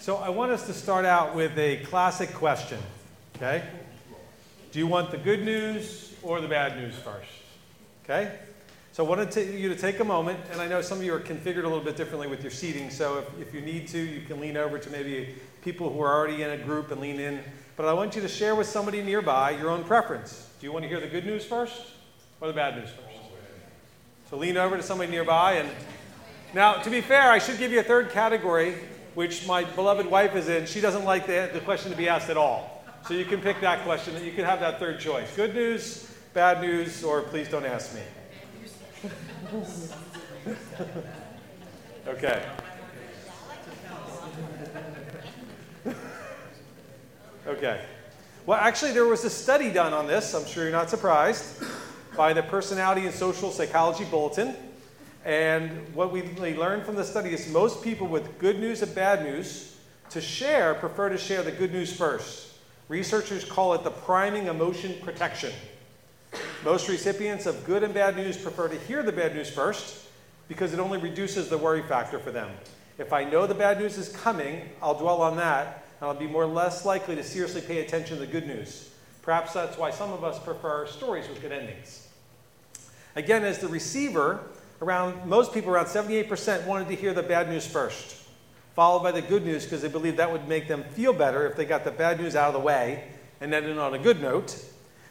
So I want us to start out with a classic question, okay? Do you want the good news or the bad news first? Okay? So I wanted to, you to take a moment, and I know some of you are configured a little bit differently with your seating, so if, if you need to, you can lean over to maybe people who are already in a group and lean in. But I want you to share with somebody nearby your own preference. Do you want to hear the good news first or the bad news first? So lean over to somebody nearby. And now, to be fair, I should give you a third category which my beloved wife is in, she doesn't like the, the question to be asked at all. So you can pick that question. And you can have that third choice. Good news, bad news, or please don't ask me. okay. okay. Well, actually, there was a study done on this. I'm sure you're not surprised by the Personality and Social Psychology Bulletin. And what we learned from the study is most people with good news and bad news to share prefer to share the good news first. Researchers call it the priming emotion protection. Most recipients of good and bad news prefer to hear the bad news first because it only reduces the worry factor for them. If I know the bad news is coming, I'll dwell on that and I'll be more less likely to seriously pay attention to the good news. Perhaps that's why some of us prefer stories with good endings. Again, as the receiver, around most people, around 78%, wanted to hear the bad news first, followed by the good news because they believed that would make them feel better if they got the bad news out of the way and ended on a good note.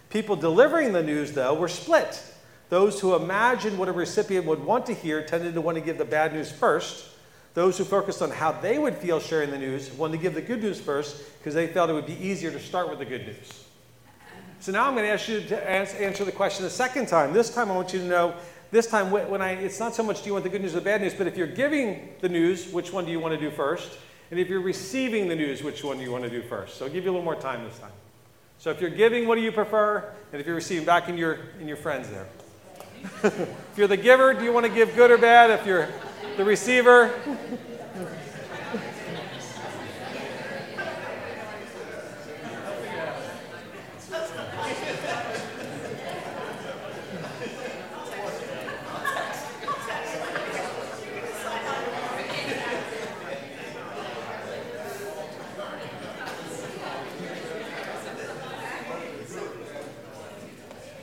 People delivering the news, though, were split. Those who imagined what a recipient would want to hear tended to want to give the bad news first. Those who focused on how they would feel sharing the news wanted to give the good news first because they felt it would be easier to start with the good news. So now I'm going to ask you to answer the question a second time. This time I want you to know this time, when I, it's not so much do you want the good news or the bad news, but if you're giving the news, which one do you want to do first? And if you're receiving the news, which one do you want to do first? So I'll give you a little more time this time. So if you're giving, what do you prefer? And if you're receiving, back in your, in your friends there. if you're the giver, do you want to give good or bad? If you're the receiver,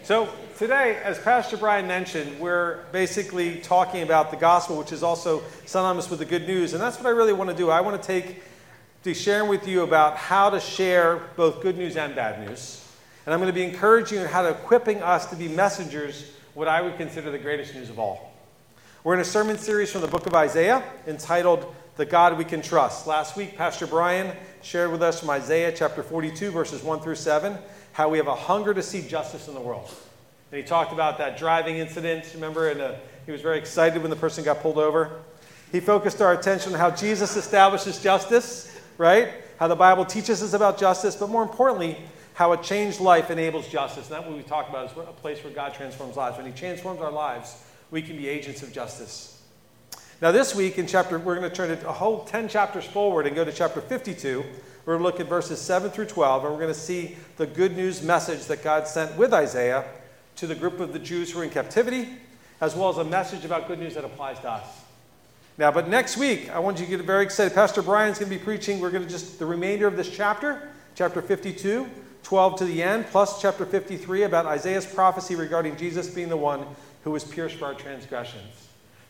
So, today, as Pastor Brian mentioned, we're basically talking about the gospel, which is also synonymous with the good news. And that's what I really want to do. I want to take to sharing with you about how to share both good news and bad news. And I'm going to be encouraging you how to equipping us to be messengers, what I would consider the greatest news of all. We're in a sermon series from the book of Isaiah entitled The God We Can Trust. Last week, Pastor Brian shared with us from Isaiah chapter 42, verses 1 through 7 how we have a hunger to see justice in the world. And he talked about that driving incident, remember? And uh, he was very excited when the person got pulled over. He focused our attention on how Jesus establishes justice, right? How the Bible teaches us about justice, but more importantly, how a changed life enables justice. And that's what we talk about is a place where God transforms lives. When He transforms our lives, we can be agents of justice. Now, this week in chapter, we're going to turn it a whole 10 chapters forward and go to chapter 52. We're going to look at verses 7 through 12, and we're going to see the good news message that God sent with Isaiah to the group of the Jews who are in captivity, as well as a message about good news that applies to us. Now, but next week, I want you to get very excited. Pastor Brian's going to be preaching. We're going to just the remainder of this chapter, chapter 52, 12 to the end, plus chapter 53 about Isaiah's prophecy regarding Jesus being the one who was pierced for our transgressions.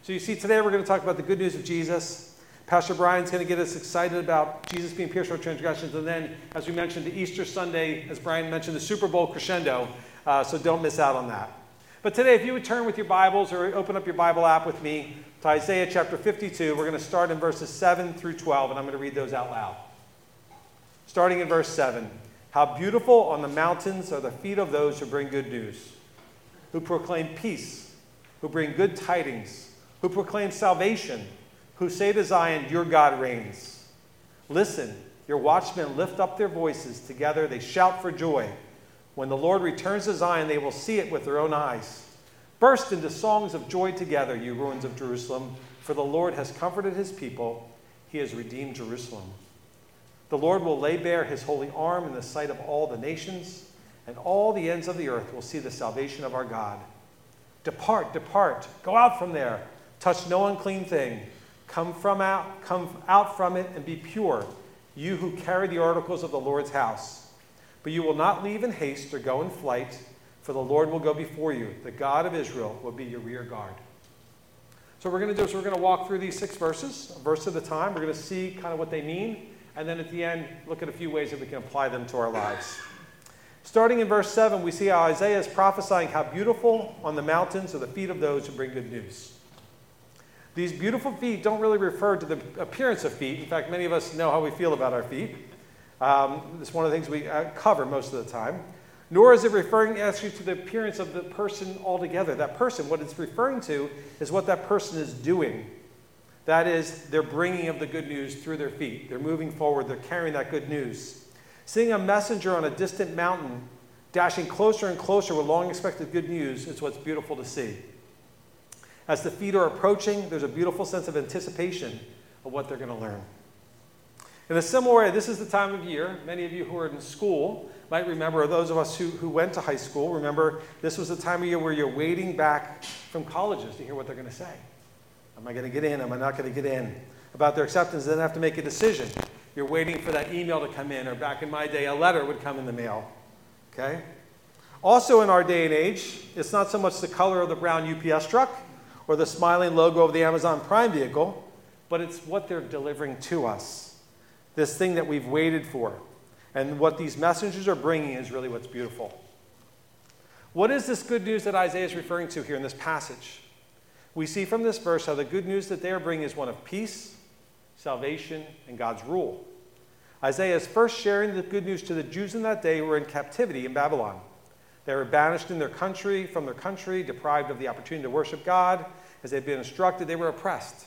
So you see, today we're going to talk about the good news of Jesus, Pastor Brian's going to get us excited about Jesus being pierced for our transgressions. And then, as we mentioned, the Easter Sunday, as Brian mentioned, the Super Bowl crescendo. Uh, so don't miss out on that. But today, if you would turn with your Bibles or open up your Bible app with me to Isaiah chapter 52, we're going to start in verses 7 through 12, and I'm going to read those out loud. Starting in verse 7 How beautiful on the mountains are the feet of those who bring good news, who proclaim peace, who bring good tidings, who proclaim salvation who say to Zion, Your God reigns. Listen, your watchmen lift up their voices. Together they shout for joy. When the Lord returns to Zion, they will see it with their own eyes. Burst into songs of joy together, you ruins of Jerusalem, for the Lord has comforted his people. He has redeemed Jerusalem. The Lord will lay bare his holy arm in the sight of all the nations, and all the ends of the earth will see the salvation of our God. Depart, depart, go out from there, touch no unclean thing Come from out, come out from it and be pure. you who carry the articles of the Lord's house. But you will not leave in haste or go in flight, for the Lord will go before you. The God of Israel will be your rear guard. So, what we're going to do is we're going to walk through these six verses, a verse at a time. We're going to see kind of what they mean, and then at the end, look at a few ways that we can apply them to our lives. Starting in verse 7, we see how Isaiah is prophesying how beautiful on the mountains are the feet of those who bring good news. These beautiful feet don't really refer to the appearance of feet. In fact, many of us know how we feel about our feet. Um, it's one of the things we uh, cover most of the time. Nor is it referring actually to the appearance of the person altogether. That person, what it's referring to is what that person is doing. That is, they're bringing of the good news through their feet. They're moving forward, they're carrying that good news. Seeing a messenger on a distant mountain dashing closer and closer with long expected good news is what's beautiful to see. As the feet are approaching, there's a beautiful sense of anticipation of what they're going to learn. In a similar way, this is the time of year. Many of you who are in school might remember, or those of us who, who went to high school, remember this was the time of year where you're waiting back from colleges to hear what they're going to say. Am I going to get in? Am I not going to get in? About their acceptance, then have to make a decision. You're waiting for that email to come in, or back in my day, a letter would come in the mail. Okay? Also, in our day and age, it's not so much the color of the brown UPS truck or the smiling logo of the Amazon Prime vehicle, but it's what they're delivering to us. This thing that we've waited for. And what these messengers are bringing is really what's beautiful. What is this good news that Isaiah is referring to here in this passage? We see from this verse how the good news that they are bringing is one of peace, salvation, and God's rule. Isaiah is first sharing the good news to the Jews in that day who were in captivity in Babylon. They were banished in their country, from their country, deprived of the opportunity to worship God. As they'd been instructed, they were oppressed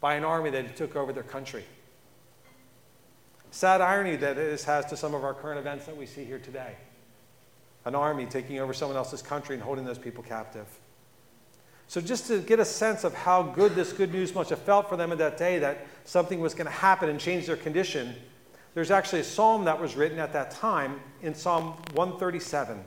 by an army that took over their country. Sad irony that this has to some of our current events that we see here today. An army taking over someone else's country and holding those people captive. So, just to get a sense of how good this good news must have felt for them in that day that something was going to happen and change their condition, there's actually a psalm that was written at that time in Psalm 137.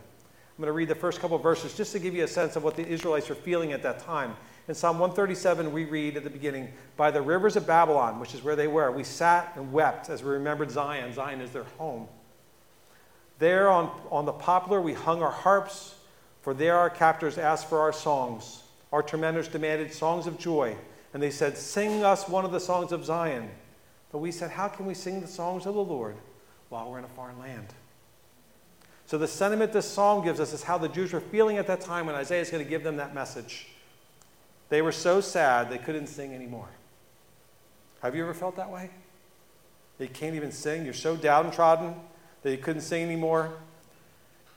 I'm going to read the first couple verses just to give you a sense of what the Israelites were feeling at that time. In Psalm 137, we read at the beginning, By the rivers of Babylon, which is where they were, we sat and wept as we remembered Zion. Zion is their home. There on, on the poplar, we hung our harps, for there our captors asked for our songs. Our tormentors demanded songs of joy, and they said, Sing us one of the songs of Zion. But we said, How can we sing the songs of the Lord while we're in a foreign land? So, the sentiment this psalm gives us is how the Jews were feeling at that time when Isaiah is going to give them that message. They were so sad they couldn't sing anymore. Have you ever felt that way? You can't even sing. You're so downtrodden that you couldn't sing anymore.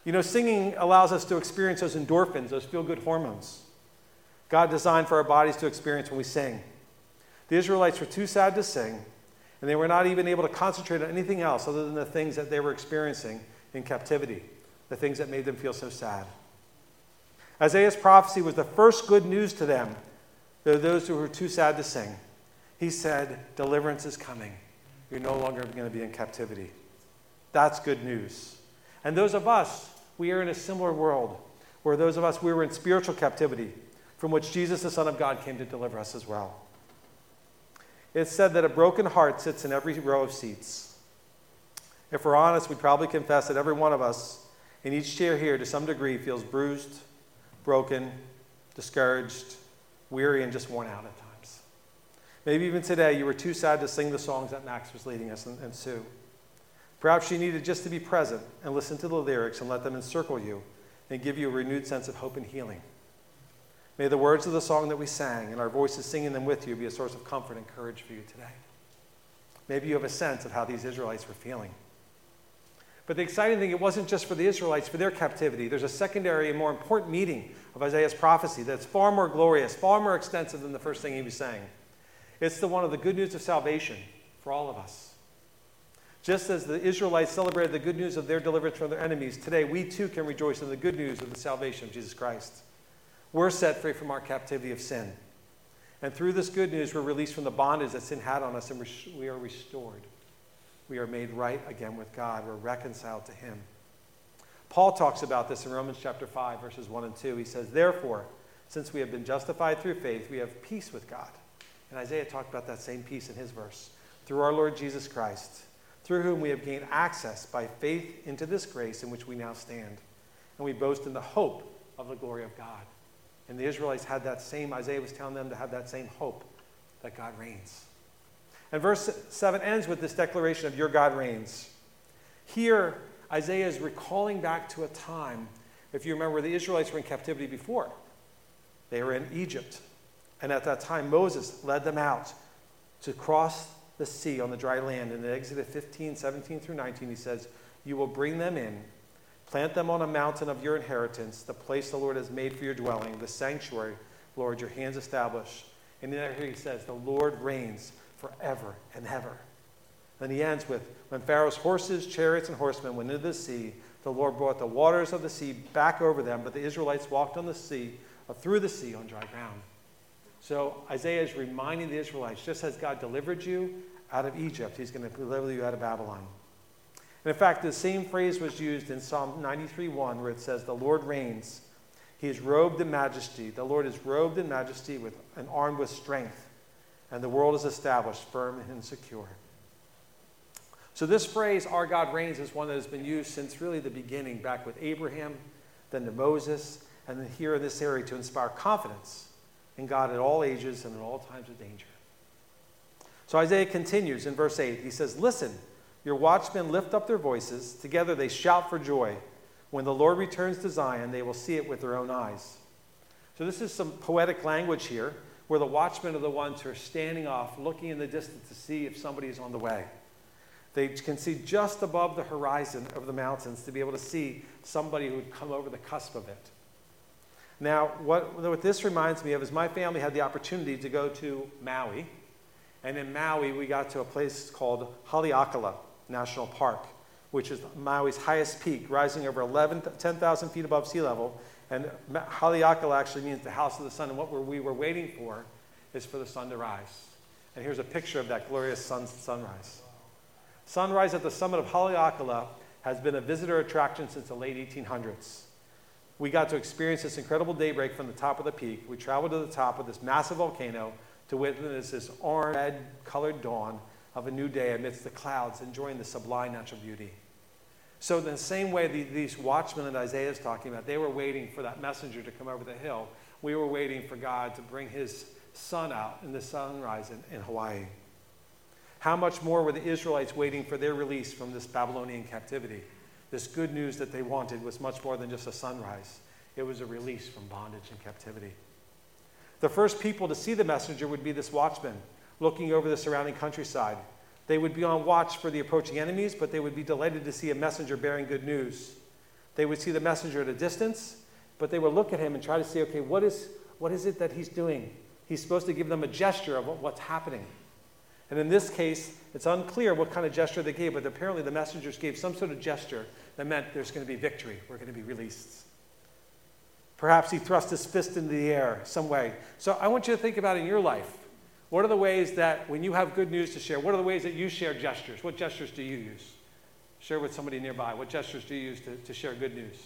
You know, singing allows us to experience those endorphins, those feel good hormones. God designed for our bodies to experience when we sing. The Israelites were too sad to sing, and they were not even able to concentrate on anything else other than the things that they were experiencing in captivity, the things that made them feel so sad. Isaiah's prophecy was the first good news to them, though those who were too sad to sing. He said, Deliverance is coming. You're no longer going to be in captivity. That's good news. And those of us, we are in a similar world where those of us, we were in spiritual captivity from which Jesus, the Son of God, came to deliver us as well. It's said that a broken heart sits in every row of seats. If we're honest, we'd probably confess that every one of us in each chair here, to some degree, feels bruised, broken, discouraged, weary, and just worn out at times. Maybe even today you were too sad to sing the songs that Max was leading us and, and Sue. Perhaps you needed just to be present and listen to the lyrics and let them encircle you and give you a renewed sense of hope and healing. May the words of the song that we sang and our voices singing them with you be a source of comfort and courage for you today. Maybe you have a sense of how these Israelites were feeling. But the exciting thing, it wasn't just for the Israelites, for their captivity. There's a secondary and more important meaning of Isaiah's prophecy that's far more glorious, far more extensive than the first thing he was saying. It's the one of the good news of salvation for all of us. Just as the Israelites celebrated the good news of their deliverance from their enemies, today we too can rejoice in the good news of the salvation of Jesus Christ. We're set free from our captivity of sin. And through this good news, we're released from the bondage that sin had on us and we are restored we are made right again with God. We're reconciled to Him. Paul talks about this in Romans chapter 5, verses 1 and 2. He says, Therefore, since we have been justified through faith, we have peace with God. And Isaiah talked about that same peace in his verse. Through our Lord Jesus Christ, through whom we have gained access by faith into this grace in which we now stand. And we boast in the hope of the glory of God. And the Israelites had that same, Isaiah was telling them to have that same hope that God reigns. And verse 7 ends with this declaration of your God reigns. Here, Isaiah is recalling back to a time, if you remember, the Israelites were in captivity before. They were in Egypt. And at that time, Moses led them out to cross the sea on the dry land. And in Exodus 15, 17 through 19, he says, You will bring them in, plant them on a mountain of your inheritance, the place the Lord has made for your dwelling, the sanctuary, Lord, your hands establish. And then here he says, The Lord reigns forever and ever. Then he ends with, When Pharaoh's horses, chariots, and horsemen went into the sea, the Lord brought the waters of the sea back over them, but the Israelites walked on the sea, or through the sea on dry ground. So Isaiah is reminding the Israelites, just as God delivered you out of Egypt, he's going to deliver you out of Babylon. And in fact, the same phrase was used in Psalm 93:1, where it says, The Lord reigns. He is robed in majesty. The Lord is robed in majesty with, and armed with strength, and the world is established firm and secure. So, this phrase, our God reigns, is one that has been used since really the beginning, back with Abraham, then to Moses, and then here in this area to inspire confidence in God at all ages and at all times of danger. So, Isaiah continues in verse 8. He says, Listen, your watchmen lift up their voices. Together they shout for joy. When the Lord returns to Zion, they will see it with their own eyes. So, this is some poetic language here where the watchmen are the ones who are standing off, looking in the distance to see if somebody is on the way. They can see just above the horizon of the mountains to be able to see somebody who would come over the cusp of it. Now, what, what this reminds me of is my family had the opportunity to go to Maui. And in Maui, we got to a place called Haleakala National Park, which is Maui's highest peak, rising over 11, 10,000 feet above sea level. And Haleakala actually means the house of the sun. And what we were waiting for is for the sun to rise. And here's a picture of that glorious sun, sunrise. Sunrise at the summit of Haleakala has been a visitor attraction since the late 1800s. We got to experience this incredible daybreak from the top of the peak. We traveled to the top of this massive volcano to witness this orange red colored dawn of a new day amidst the clouds, enjoying the sublime natural beauty. So, in the same way the, these watchmen that Isaiah is talking about, they were waiting for that messenger to come over the hill. We were waiting for God to bring his sun out in the sunrise in, in Hawaii. How much more were the Israelites waiting for their release from this Babylonian captivity? This good news that they wanted was much more than just a sunrise, it was a release from bondage and captivity. The first people to see the messenger would be this watchman looking over the surrounding countryside. They would be on watch for the approaching enemies, but they would be delighted to see a messenger bearing good news. They would see the messenger at a distance, but they would look at him and try to see, okay, what is, what is it that he's doing? He's supposed to give them a gesture of what's happening. And in this case, it's unclear what kind of gesture they gave, but apparently the messengers gave some sort of gesture that meant there's going to be victory. We're going to be released. Perhaps he thrust his fist into the air some way. So I want you to think about in your life. What are the ways that when you have good news to share, what are the ways that you share gestures? What gestures do you use? Share with somebody nearby. What gestures do you use to, to share good news?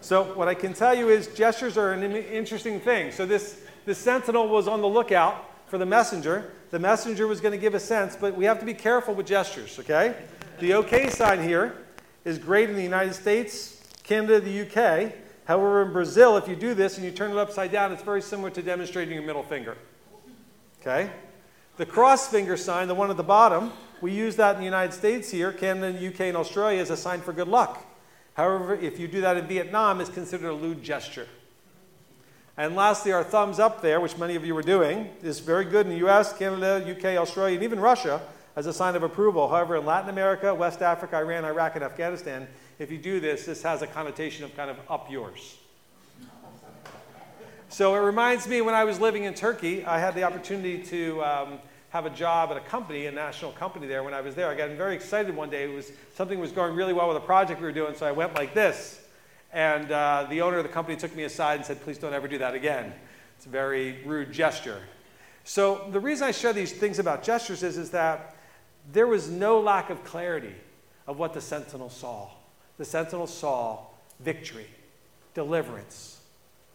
So what I can tell you is gestures are an interesting thing. So this, this sentinel was on the lookout for the messenger. The messenger was going to give a sense, but we have to be careful with gestures, okay? The OK sign here is great in the United States, Canada, the UK. However, in Brazil, if you do this and you turn it upside down, it's very similar to demonstrating your middle finger. Okay? The cross finger sign, the one at the bottom, we use that in the United States here, Canada, UK, and Australia as a sign for good luck. However, if you do that in Vietnam, it's considered a lewd gesture. And lastly, our thumbs up there, which many of you are doing, is very good in the US, Canada, UK, Australia, and even Russia as a sign of approval. However, in Latin America, West Africa, Iran, Iraq, and Afghanistan, if you do this, this has a connotation of kind of up yours. So it reminds me when I was living in Turkey, I had the opportunity to. Um, have a job at a company, a national company there. When I was there, I got very excited one day. It was something was going really well with a project we were doing, so I went like this. And uh, the owner of the company took me aside and said, "Please don't ever do that again." It's a very rude gesture. So the reason I share these things about gestures is, is that there was no lack of clarity of what the sentinel saw. the sentinel saw victory, deliverance.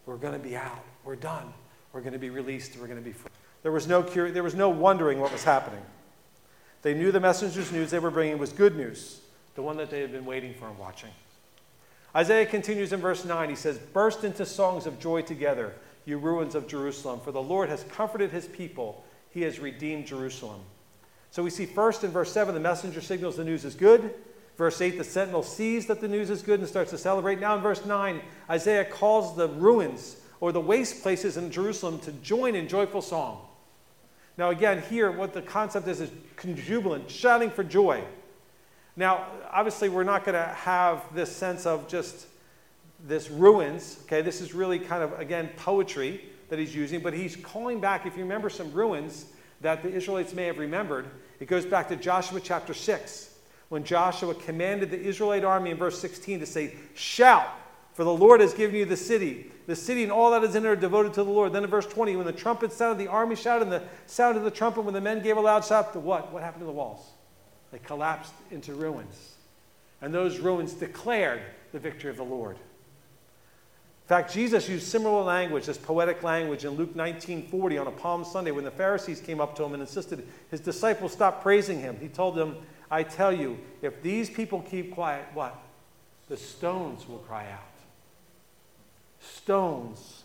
We're going to be out. We're done. We're going to be released. We're going to be free. There was no cur- there was no wondering what was happening. They knew the messenger's news they were bringing was good news, the one that they had been waiting for and watching. Isaiah continues in verse 9. He says, Burst into songs of joy together, you ruins of Jerusalem, for the Lord has comforted his people. He has redeemed Jerusalem. So we see first in verse 7, the messenger signals the news is good. Verse 8, the sentinel sees that the news is good and starts to celebrate. Now in verse 9, Isaiah calls the ruins or the waste places in Jerusalem to join in joyful song. Now, again, here, what the concept is is jubilant, shouting for joy. Now, obviously, we're not going to have this sense of just this ruins. Okay, this is really kind of, again, poetry that he's using, but he's calling back, if you remember some ruins that the Israelites may have remembered, it goes back to Joshua chapter 6 when Joshua commanded the Israelite army in verse 16 to say, Shout, for the Lord has given you the city. The city and all that is in it are devoted to the Lord. Then in verse 20, when the trumpet sounded, the army shouted, and the sound of the trumpet, when the men gave a loud shout, the what? What happened to the walls? They collapsed into ruins. And those ruins declared the victory of the Lord. In fact, Jesus used similar language, this poetic language, in Luke 19:40 on a Palm Sunday when the Pharisees came up to him and insisted his disciples stop praising him. He told them, I tell you, if these people keep quiet, what? The stones will cry out. Stones,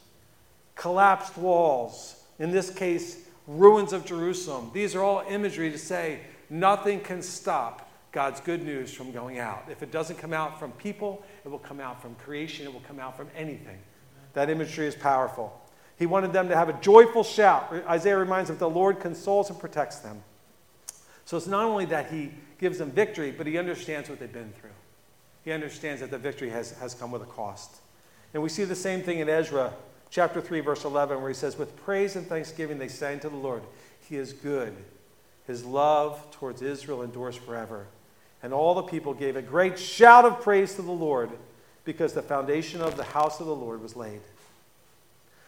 collapsed walls, in this case, ruins of Jerusalem. These are all imagery to say nothing can stop God's good news from going out. If it doesn't come out from people, it will come out from creation, it will come out from anything. That imagery is powerful. He wanted them to have a joyful shout. Isaiah reminds them that the Lord consoles and protects them. So it's not only that he gives them victory, but he understands what they've been through. He understands that the victory has, has come with a cost. And we see the same thing in Ezra chapter 3, verse 11, where he says, With praise and thanksgiving they sang to the Lord. He is good. His love towards Israel endures forever. And all the people gave a great shout of praise to the Lord because the foundation of the house of the Lord was laid.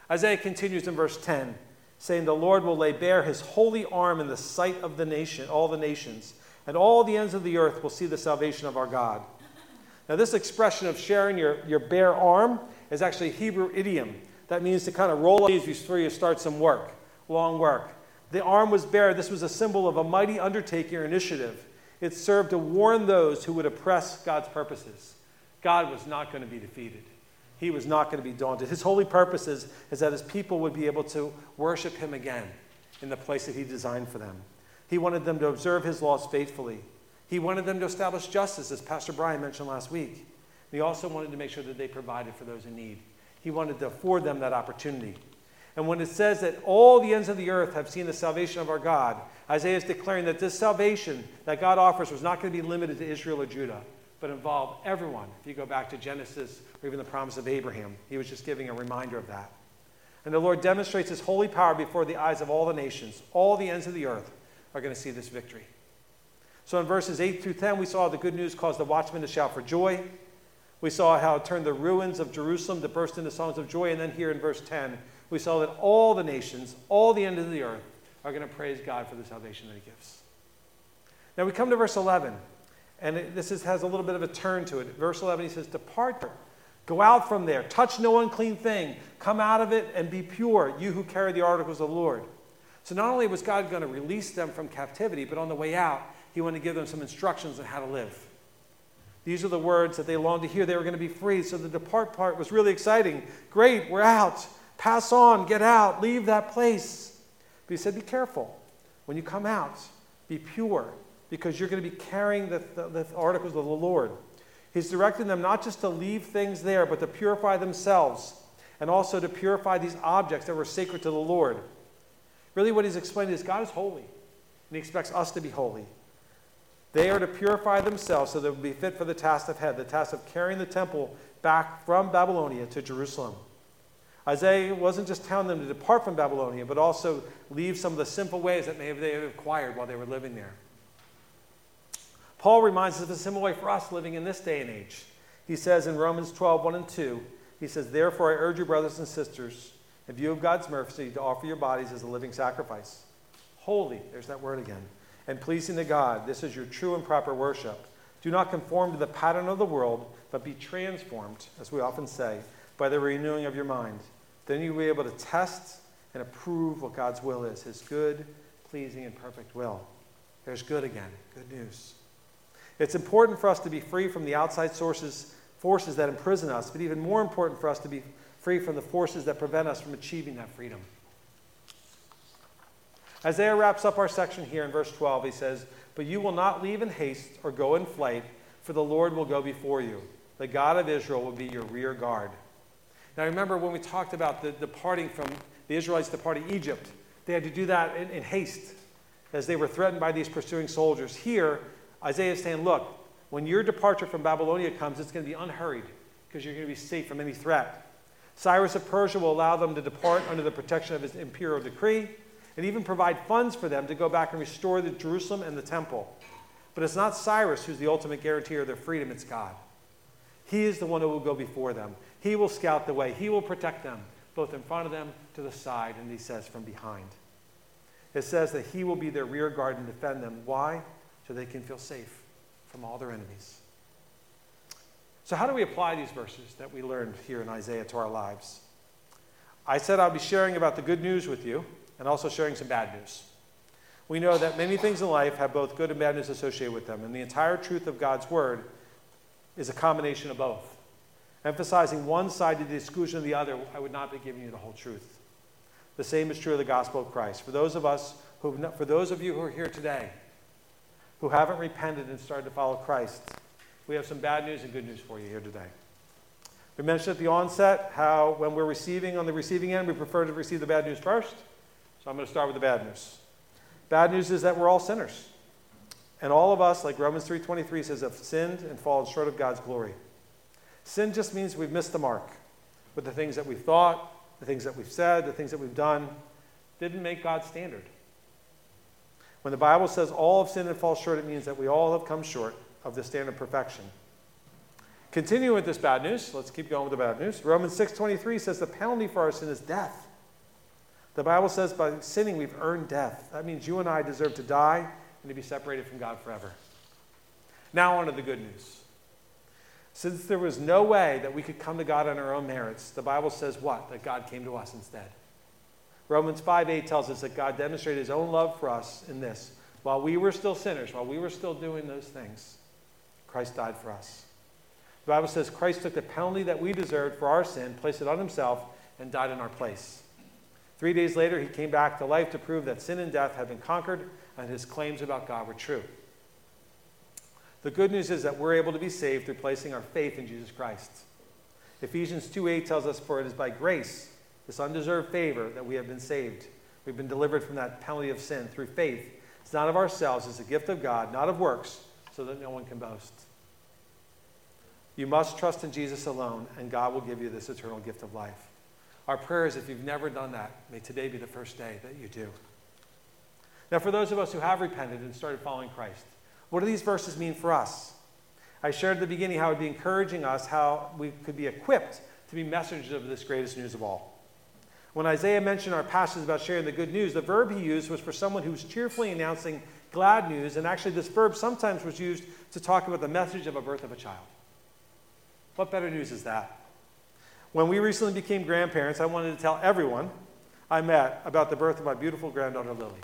Isaiah continues in verse 10, saying, The Lord will lay bare his holy arm in the sight of the nation, all the nations and all the ends of the earth will see the salvation of our God. Now, this expression of sharing your, your bare arm is actually Hebrew idiom. That means to kind of roll up before you start some work, long work. The arm was bare. This was a symbol of a mighty undertaking or initiative. It served to warn those who would oppress God's purposes. God was not going to be defeated. He was not going to be daunted. His holy purposes is that his people would be able to worship him again in the place that he designed for them. He wanted them to observe his laws faithfully. He wanted them to establish justice, as Pastor Brian mentioned last week. He also wanted to make sure that they provided for those in need. He wanted to afford them that opportunity. And when it says that all the ends of the earth have seen the salvation of our God, Isaiah is declaring that this salvation that God offers was not going to be limited to Israel or Judah, but involve everyone. If you go back to Genesis or even the promise of Abraham, he was just giving a reminder of that. And the Lord demonstrates his holy power before the eyes of all the nations, all the ends of the earth are going to see this victory. So in verses 8 through 10, we saw the good news caused the watchmen to shout for joy. We saw how it turned the ruins of Jerusalem to burst into songs of joy. And then here in verse 10, we saw that all the nations, all the end of the earth, are going to praise God for the salvation that He gives. Now we come to verse 11, and it, this is, has a little bit of a turn to it. Verse 11, he says, Depart, go out from there, touch no unclean thing, come out of it and be pure, you who carry the articles of the Lord. So not only was God going to release them from captivity, but on the way out, he wanted to give them some instructions on how to live. These are the words that they longed to hear. They were going to be free. So the depart part was really exciting. Great, we're out. Pass on, get out, leave that place. But he said, Be careful. When you come out, be pure, because you're going to be carrying the, the, the articles of the Lord. He's directing them not just to leave things there, but to purify themselves and also to purify these objects that were sacred to the Lord. Really, what he's explaining is God is holy, and he expects us to be holy. They are to purify themselves so they will be fit for the task ahead, the task of carrying the temple back from Babylonia to Jerusalem. Isaiah wasn't just telling them to depart from Babylonia, but also leave some of the simple ways that maybe they acquired while they were living there. Paul reminds us of a similar way for us living in this day and age. He says in Romans 12, 1 and 2, he says, Therefore I urge you, brothers and sisters, in view of God's mercy, to offer your bodies as a living sacrifice. Holy, there's that word again, and pleasing to God. This is your true and proper worship. Do not conform to the pattern of the world, but be transformed, as we often say, by the renewing of your mind. Then you'll be able to test and approve what God's will is his good, pleasing, and perfect will. There's good again. Good news. It's important for us to be free from the outside sources, forces that imprison us, but even more important for us to be free from the forces that prevent us from achieving that freedom. Isaiah wraps up our section here in verse 12. He says, But you will not leave in haste or go in flight, for the Lord will go before you. The God of Israel will be your rear guard. Now, remember when we talked about the departing from the Israelites departing Egypt, they had to do that in, in haste as they were threatened by these pursuing soldiers. Here, Isaiah is saying, Look, when your departure from Babylonia comes, it's going to be unhurried because you're going to be safe from any threat. Cyrus of Persia will allow them to depart under the protection of his imperial decree and even provide funds for them to go back and restore the Jerusalem and the temple. But it's not Cyrus who's the ultimate guarantor of their freedom, it's God. He is the one who will go before them. He will scout the way. He will protect them, both in front of them, to the side, and he says from behind. It says that he will be their rear guard and defend them. Why? So they can feel safe from all their enemies. So, how do we apply these verses that we learned here in Isaiah to our lives? I said I'll be sharing about the good news with you and also sharing some bad news. We know that many things in life have both good and bad news associated with them, and the entire truth of God's word is a combination of both. Emphasizing one side to the exclusion of the other, I would not be giving you the whole truth. The same is true of the gospel of Christ. For those of us who, for those of you who are here today, who haven't repented and started to follow Christ, we have some bad news and good news for you here today. We mentioned at the onset how when we're receiving on the receiving end, we prefer to receive the bad news first. So I'm going to start with the bad news. Bad news is that we're all sinners. And all of us, like Romans 3:23 says, have sinned and fallen short of God's glory. Sin just means we've missed the mark with the things that we've thought, the things that we've said, the things that we've done didn't make God's standard. When the Bible says all have sinned and fall short, it means that we all have come short of the standard of perfection. Continuing with this bad news, let's keep going with the bad news. Romans 6:23 says the penalty for our sin is death. The Bible says by sinning we've earned death. That means you and I deserve to die and to be separated from God forever. Now, on to the good news. Since there was no way that we could come to God on our own merits, the Bible says what? That God came to us instead. Romans 5 8 tells us that God demonstrated his own love for us in this. While we were still sinners, while we were still doing those things, Christ died for us. The Bible says Christ took the penalty that we deserved for our sin, placed it on himself, and died in our place. Three days later, he came back to life to prove that sin and death had been conquered and his claims about God were true. The good news is that we're able to be saved through placing our faith in Jesus Christ. Ephesians 2:8 tells us, For it is by grace, this undeserved favor, that we have been saved. We've been delivered from that penalty of sin through faith. It's not of ourselves, it's a gift of God, not of works, so that no one can boast. You must trust in Jesus alone, and God will give you this eternal gift of life. Our prayer is if you've never done that, may today be the first day that you do. Now, for those of us who have repented and started following Christ, what do these verses mean for us? I shared at the beginning how it would be encouraging us how we could be equipped to be messengers of this greatest news of all. When Isaiah mentioned our passage about sharing the good news, the verb he used was for someone who was cheerfully announcing glad news, and actually, this verb sometimes was used to talk about the message of a birth of a child. What better news is that? When we recently became grandparents, I wanted to tell everyone I met about the birth of my beautiful granddaughter, Lily.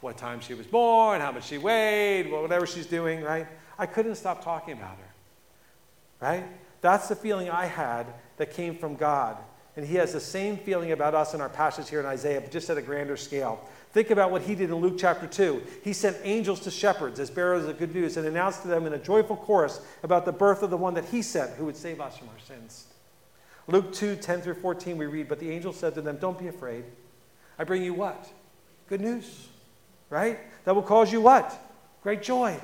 What time she was born, how much she weighed, whatever she's doing, right? I couldn't stop talking about her, right? That's the feeling I had that came from God. And He has the same feeling about us in our passage here in Isaiah, but just at a grander scale. Think about what He did in Luke chapter 2. He sent angels to shepherds as bearers of good news and announced to them in a joyful chorus about the birth of the one that He sent who would save us from our sins. Luke 2 10 through 14, we read, But the angel said to them, Don't be afraid. I bring you what? Good news, right? That will cause you what? Great joy.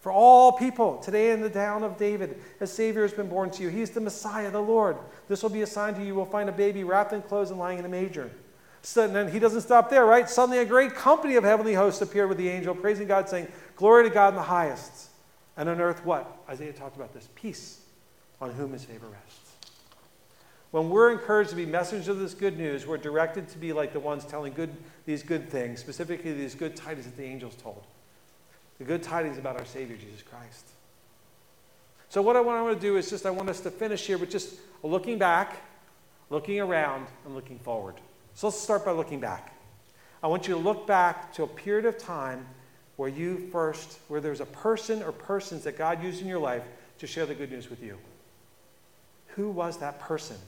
For all people, today in the town of David, a Savior has been born to you. He is the Messiah, the Lord. This will be a sign to you. You will find a baby wrapped in clothes and lying in a manger. So, and he doesn't stop there, right? Suddenly a great company of heavenly hosts appeared with the angel, praising God, saying, Glory to God in the highest. And on earth, what? Isaiah talked about this peace on whom his favor rests. When we're encouraged to be messengers of this good news, we're directed to be like the ones telling good, these good things, specifically these good tidings that the angels told. The good tidings about our Savior, Jesus Christ. So, what I want to do is just, I want us to finish here with just looking back, looking around, and looking forward. So, let's start by looking back. I want you to look back to a period of time where you first, where there's a person or persons that God used in your life to share the good news with you. Who was that person?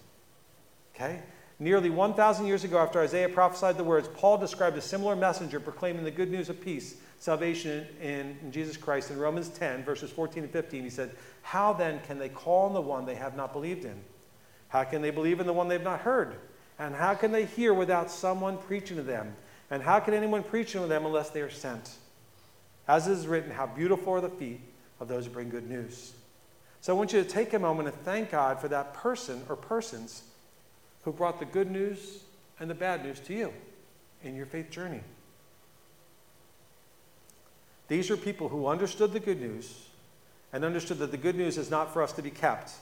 Okay? Nearly 1,000 years ago, after Isaiah prophesied the words, Paul described a similar messenger proclaiming the good news of peace, salvation in, in, Jesus Christ. In Romans 10, verses 14 and 15, he said, How then can they call on the one they have not believed in? How can they believe in the one they've not heard? And how can they hear without someone preaching to them? And how can anyone preach to them unless they are sent? As it is written, How beautiful are the feet of those who bring good news. So I want you to take a moment and thank God for that person or persons who brought the good news and the bad news to you in your faith journey. These are people who understood the good news and understood that the good news is not for us to be kept,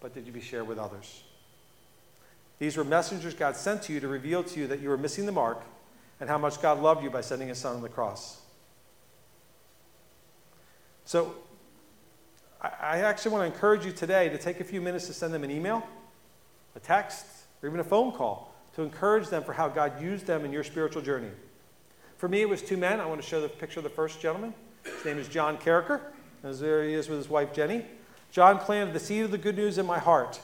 but to be shared with others. These were messengers God sent to you to reveal to you that you were missing the mark and how much God loved you by sending his son on the cross. So, I actually want to encourage you today to take a few minutes to send them an email, a text, or even a phone call to encourage them for how God used them in your spiritual journey. For me, it was two men. I want to show the picture of the first gentleman. His name is John Carricker, as there he is with his wife Jenny. John planted the seed of the good news in my heart.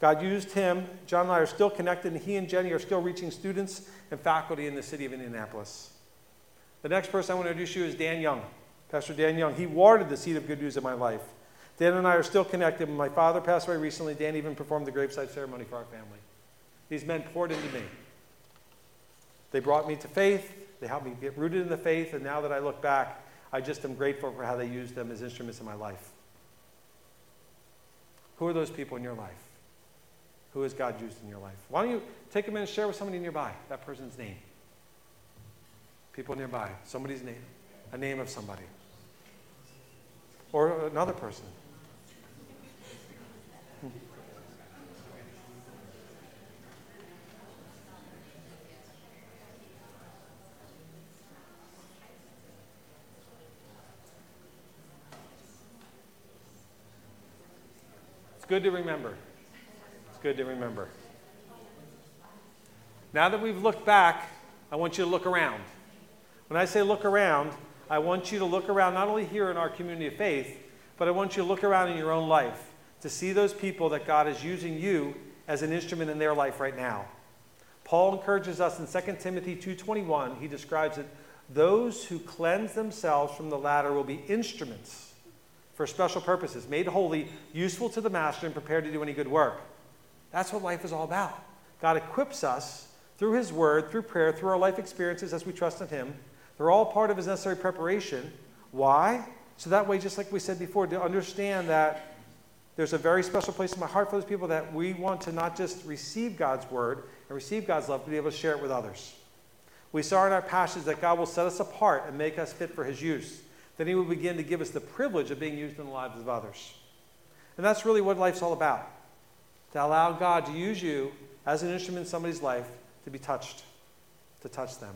God used him. John and I are still connected, and he and Jenny are still reaching students and faculty in the city of Indianapolis. The next person I want to introduce you is Dan Young, Pastor Dan Young. He watered the seed of good news in my life. Dan and I are still connected. When my father passed away recently, Dan even performed the graveside ceremony for our family. These men poured into me. They brought me to faith. They helped me get rooted in the faith. And now that I look back, I just am grateful for how they used them as instruments in my life. Who are those people in your life? Who has God used in your life? Why don't you take a minute and share with somebody nearby that person's name? People nearby, somebody's name, a name of somebody, or another person. Hmm. It's good to remember. It's good to remember. Now that we've looked back, I want you to look around. When I say look around, I want you to look around not only here in our community of faith, but I want you to look around in your own life to see those people that God is using you as an instrument in their life right now. Paul encourages us in 2 Timothy 2:21. He describes it, those who cleanse themselves from the latter will be instruments for special purposes, made holy, useful to the master, and prepared to do any good work. That's what life is all about. God equips us through His Word, through prayer, through our life experiences as we trust in Him. They're all part of His necessary preparation. Why? So that way, just like we said before, to understand that there's a very special place in my heart for those people that we want to not just receive God's Word and receive God's love, but be able to share it with others. We saw in our passage that God will set us apart and make us fit for His use then He will begin to give us the privilege of being used in the lives of others. And that's really what life's all about to allow God to use you as an instrument in somebody's life to be touched, to touch them.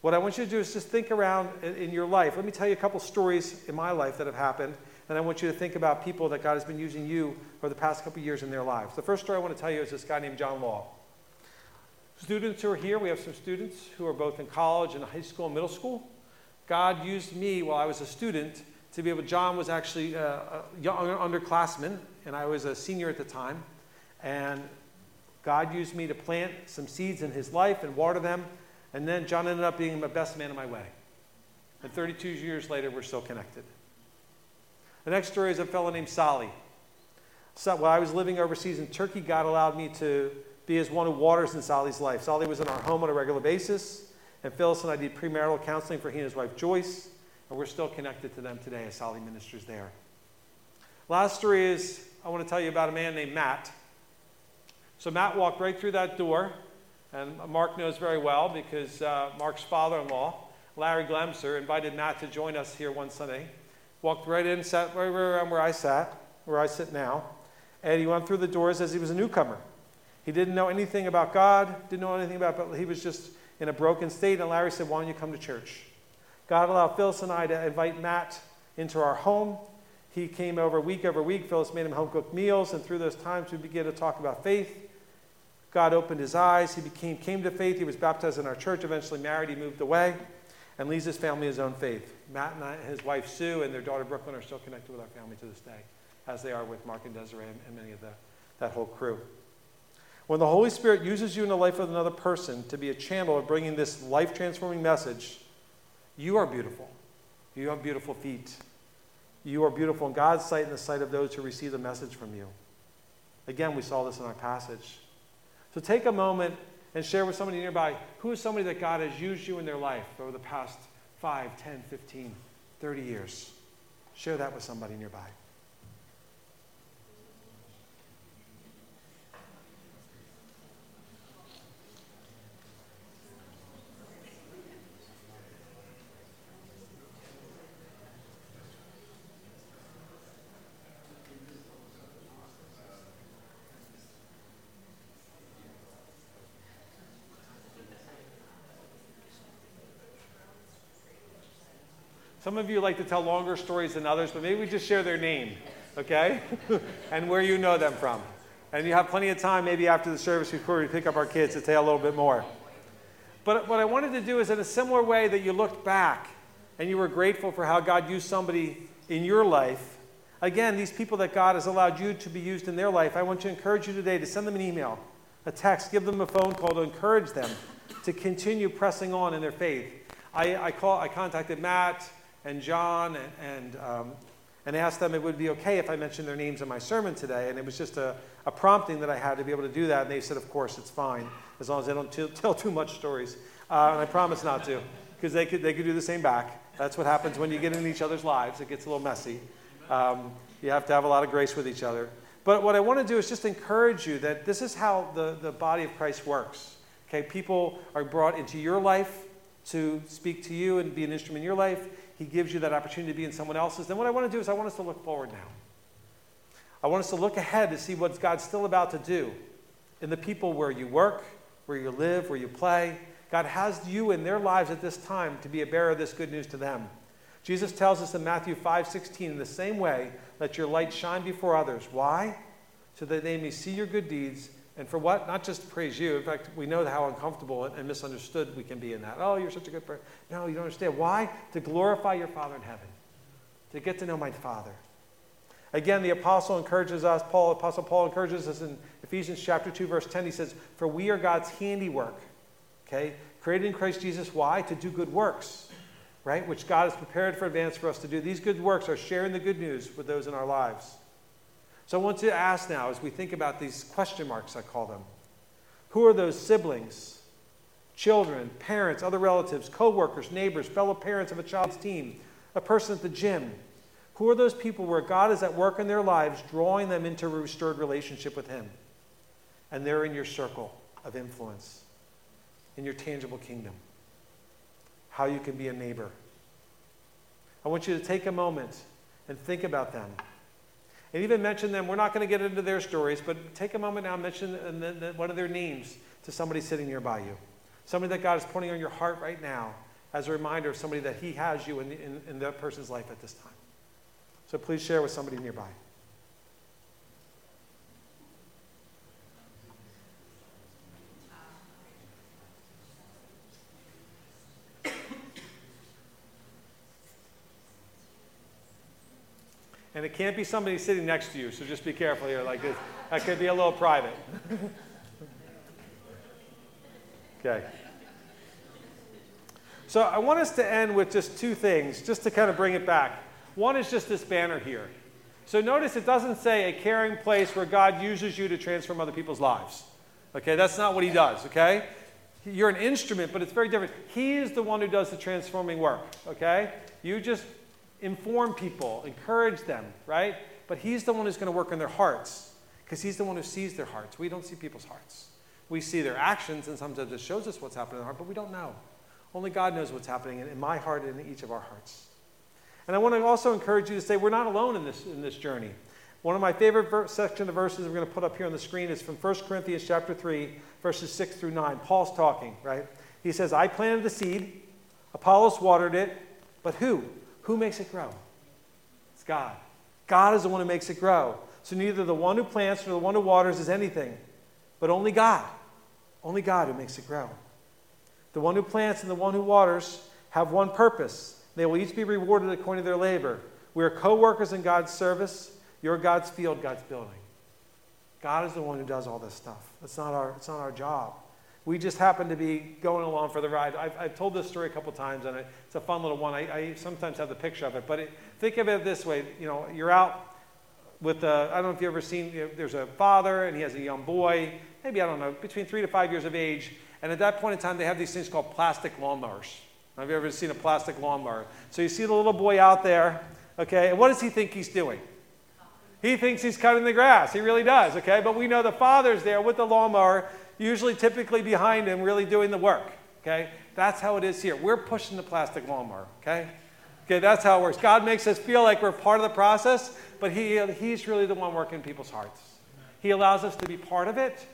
What I want you to do is just think around in your life. Let me tell you a couple stories in my life that have happened, and I want you to think about people that God has been using you for the past couple years in their lives. The first story I want to tell you is this guy named John Law. Students who are here, we have some students who are both in college and high school and middle school. God used me while I was a student to be able, John was actually a, a young underclassman, and I was a senior at the time. And God used me to plant some seeds in his life and water them. And then John ended up being my best man in my wedding. And 32 years later, we're still connected. The next story is a fellow named Sally. So while I was living overseas in Turkey, God allowed me to be as one who waters in Sally's life. Sally was in our home on a regular basis. And Phyllis and I did premarital counseling for he and his wife Joyce, and we're still connected to them today as Sally ministers there. Last story is I want to tell you about a man named Matt. So Matt walked right through that door, and Mark knows very well because uh, Mark's father in law, Larry Glemser, invited Matt to join us here one Sunday. Walked right in, sat right around where I sat, where I sit now, and he went through the doors as he was a newcomer. He didn't know anything about God, didn't know anything about, but he was just in a broken state. And Larry said, Why don't you come to church? God allowed Phyllis and I to invite Matt into our home. He came over week over week. Phyllis made him home cooked meals, and through those times, we began to talk about faith. God opened his eyes. He became, came to faith. He was baptized in our church, eventually married. He moved away and leaves his family his own faith. Matt and I, his wife Sue and their daughter Brooklyn are still connected with our family to this day, as they are with Mark and Desiree and, and many of the, that whole crew. When the Holy Spirit uses you in the life of another person to be a channel of bringing this life transforming message, you are beautiful. You have beautiful feet. You are beautiful in God's sight and the sight of those who receive the message from you. Again, we saw this in our passage. So take a moment and share with somebody nearby who is somebody that God has used you in their life over the past 5, 10, 15, 30 years. Share that with somebody nearby. Some of you like to tell longer stories than others, but maybe we just share their name, okay? and where you know them from. And you have plenty of time, maybe after the service, before we pick up our kids, to tell a little bit more. But what I wanted to do is, in a similar way that you looked back and you were grateful for how God used somebody in your life, again, these people that God has allowed you to be used in their life, I want to encourage you today to send them an email, a text, give them a phone call to encourage them to continue pressing on in their faith. I, I, call, I contacted Matt and John and, and, um, and asked them it would be okay if I mentioned their names in my sermon today. And it was just a, a prompting that I had to be able to do that. And they said, of course, it's fine, as long as they don't t- tell too much stories. Uh, and I promise not to, because they could, they could do the same back. That's what happens when you get in each other's lives. It gets a little messy. Um, you have to have a lot of grace with each other. But what I want to do is just encourage you that this is how the, the body of Christ works. Okay, people are brought into your life to speak to you and be an instrument in your life. He gives you that opportunity to be in someone else's. Then what I want to do is I want us to look forward now. I want us to look ahead to see what God's still about to do in the people where you work, where you live, where you play. God has you in their lives at this time to be a bearer of this good news to them. Jesus tells us in Matthew 5 16, in the same way, let your light shine before others. Why? So that they may see your good deeds and for what? Not just to praise you. In fact, we know how uncomfortable and misunderstood we can be in that. Oh, you're such a good person. No, you don't understand. Why? To glorify your Father in heaven, to get to know my Father. Again, the apostle encourages us, Paul, Apostle Paul encourages us in Ephesians chapter 2, verse 10. He says, For we are God's handiwork, okay? Created in Christ Jesus. Why? To do good works, right? Which God has prepared for advance for us to do. These good works are sharing the good news with those in our lives. So I want to ask now, as we think about these question marks, I call them, who are those siblings, children, parents, other relatives, co workers, neighbors, fellow parents of a child's team, a person at the gym? Who are those people where God is at work in their lives, drawing them into a restored relationship with Him? And they're in your circle of influence, in your tangible kingdom. How you can be a neighbor. I want you to take a moment and think about them and even mention them. We're not going to get into their stories, but take a moment now and mention one of their names to somebody sitting nearby you. Somebody that God is putting on your heart right now as a reminder of somebody that He has you in, in, in that person's life at this time. So please share with somebody nearby. It can't be somebody sitting next to you, so just be careful here. Like this. That could be a little private. okay. So I want us to end with just two things, just to kind of bring it back. One is just this banner here. So notice it doesn't say a caring place where God uses you to transform other people's lives. Okay, that's not what he does, okay? You're an instrument, but it's very different. He is the one who does the transforming work, okay? You just inform people, encourage them, right? But He's the one who's going to work in their hearts because He's the one who sees their hearts. We don't see people's hearts. We see their actions, and sometimes it shows us what's happening in the heart, but we don't know. Only God knows what's happening in my heart and in each of our hearts. And I want to also encourage you to say we're not alone in this, in this journey. One of my favorite ver- section of verses we're going to put up here on the screen is from 1 Corinthians chapter 3, verses 6 through 9. Paul's talking, right? He says, I planted the seed, Apollos watered it, But who? Who makes it grow? It's God. God is the one who makes it grow. So neither the one who plants nor the one who waters is anything, but only God. Only God who makes it grow. The one who plants and the one who waters have one purpose. They will each be rewarded according to their labor. We are co workers in God's service. You're God's field, God's building. God is the one who does all this stuff. It's not our, it's not our job. We just happen to be going along for the ride. I've, I've told this story a couple times, and it's a fun little one. I, I sometimes have the picture of it, but it, think of it this way: you know, you're out with a, I don't know if you've ever seen. You know, there's a father, and he has a young boy, maybe I don't know, between three to five years of age, and at that point in time, they have these things called plastic lawnmowers. Have you ever seen a plastic lawnmower? So you see the little boy out there, okay, and what does he think he's doing? He thinks he's cutting the grass. He really does, okay? But we know the father's there with the lawnmower, usually typically behind him, really doing the work, okay? That's how it is here. We're pushing the plastic lawnmower, okay? Okay, that's how it works. God makes us feel like we're part of the process, but he, He's really the one working people's hearts. He allows us to be part of it,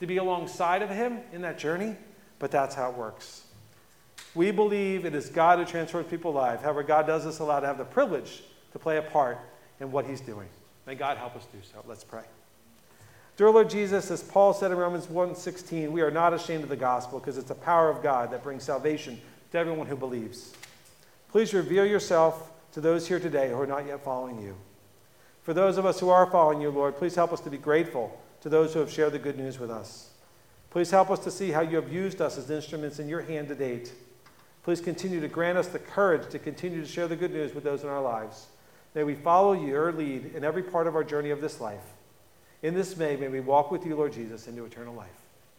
to be alongside of Him in that journey, but that's how it works. We believe it is God who transforms people's lives. However, God does us allow to have the privilege to play a part in what He's doing. May God help us do so. Let's pray. Dear Lord Jesus, as Paul said in Romans 1:16, we are not ashamed of the gospel because it's the power of God that brings salvation to everyone who believes. Please reveal yourself to those here today who are not yet following you. For those of us who are following you, Lord, please help us to be grateful to those who have shared the good news with us. Please help us to see how you have used us as instruments in your hand to date. Please continue to grant us the courage to continue to share the good news with those in our lives. May we follow your lead in every part of our journey of this life. In this May, may we walk with you, Lord Jesus, into eternal life.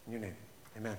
In your name, amen.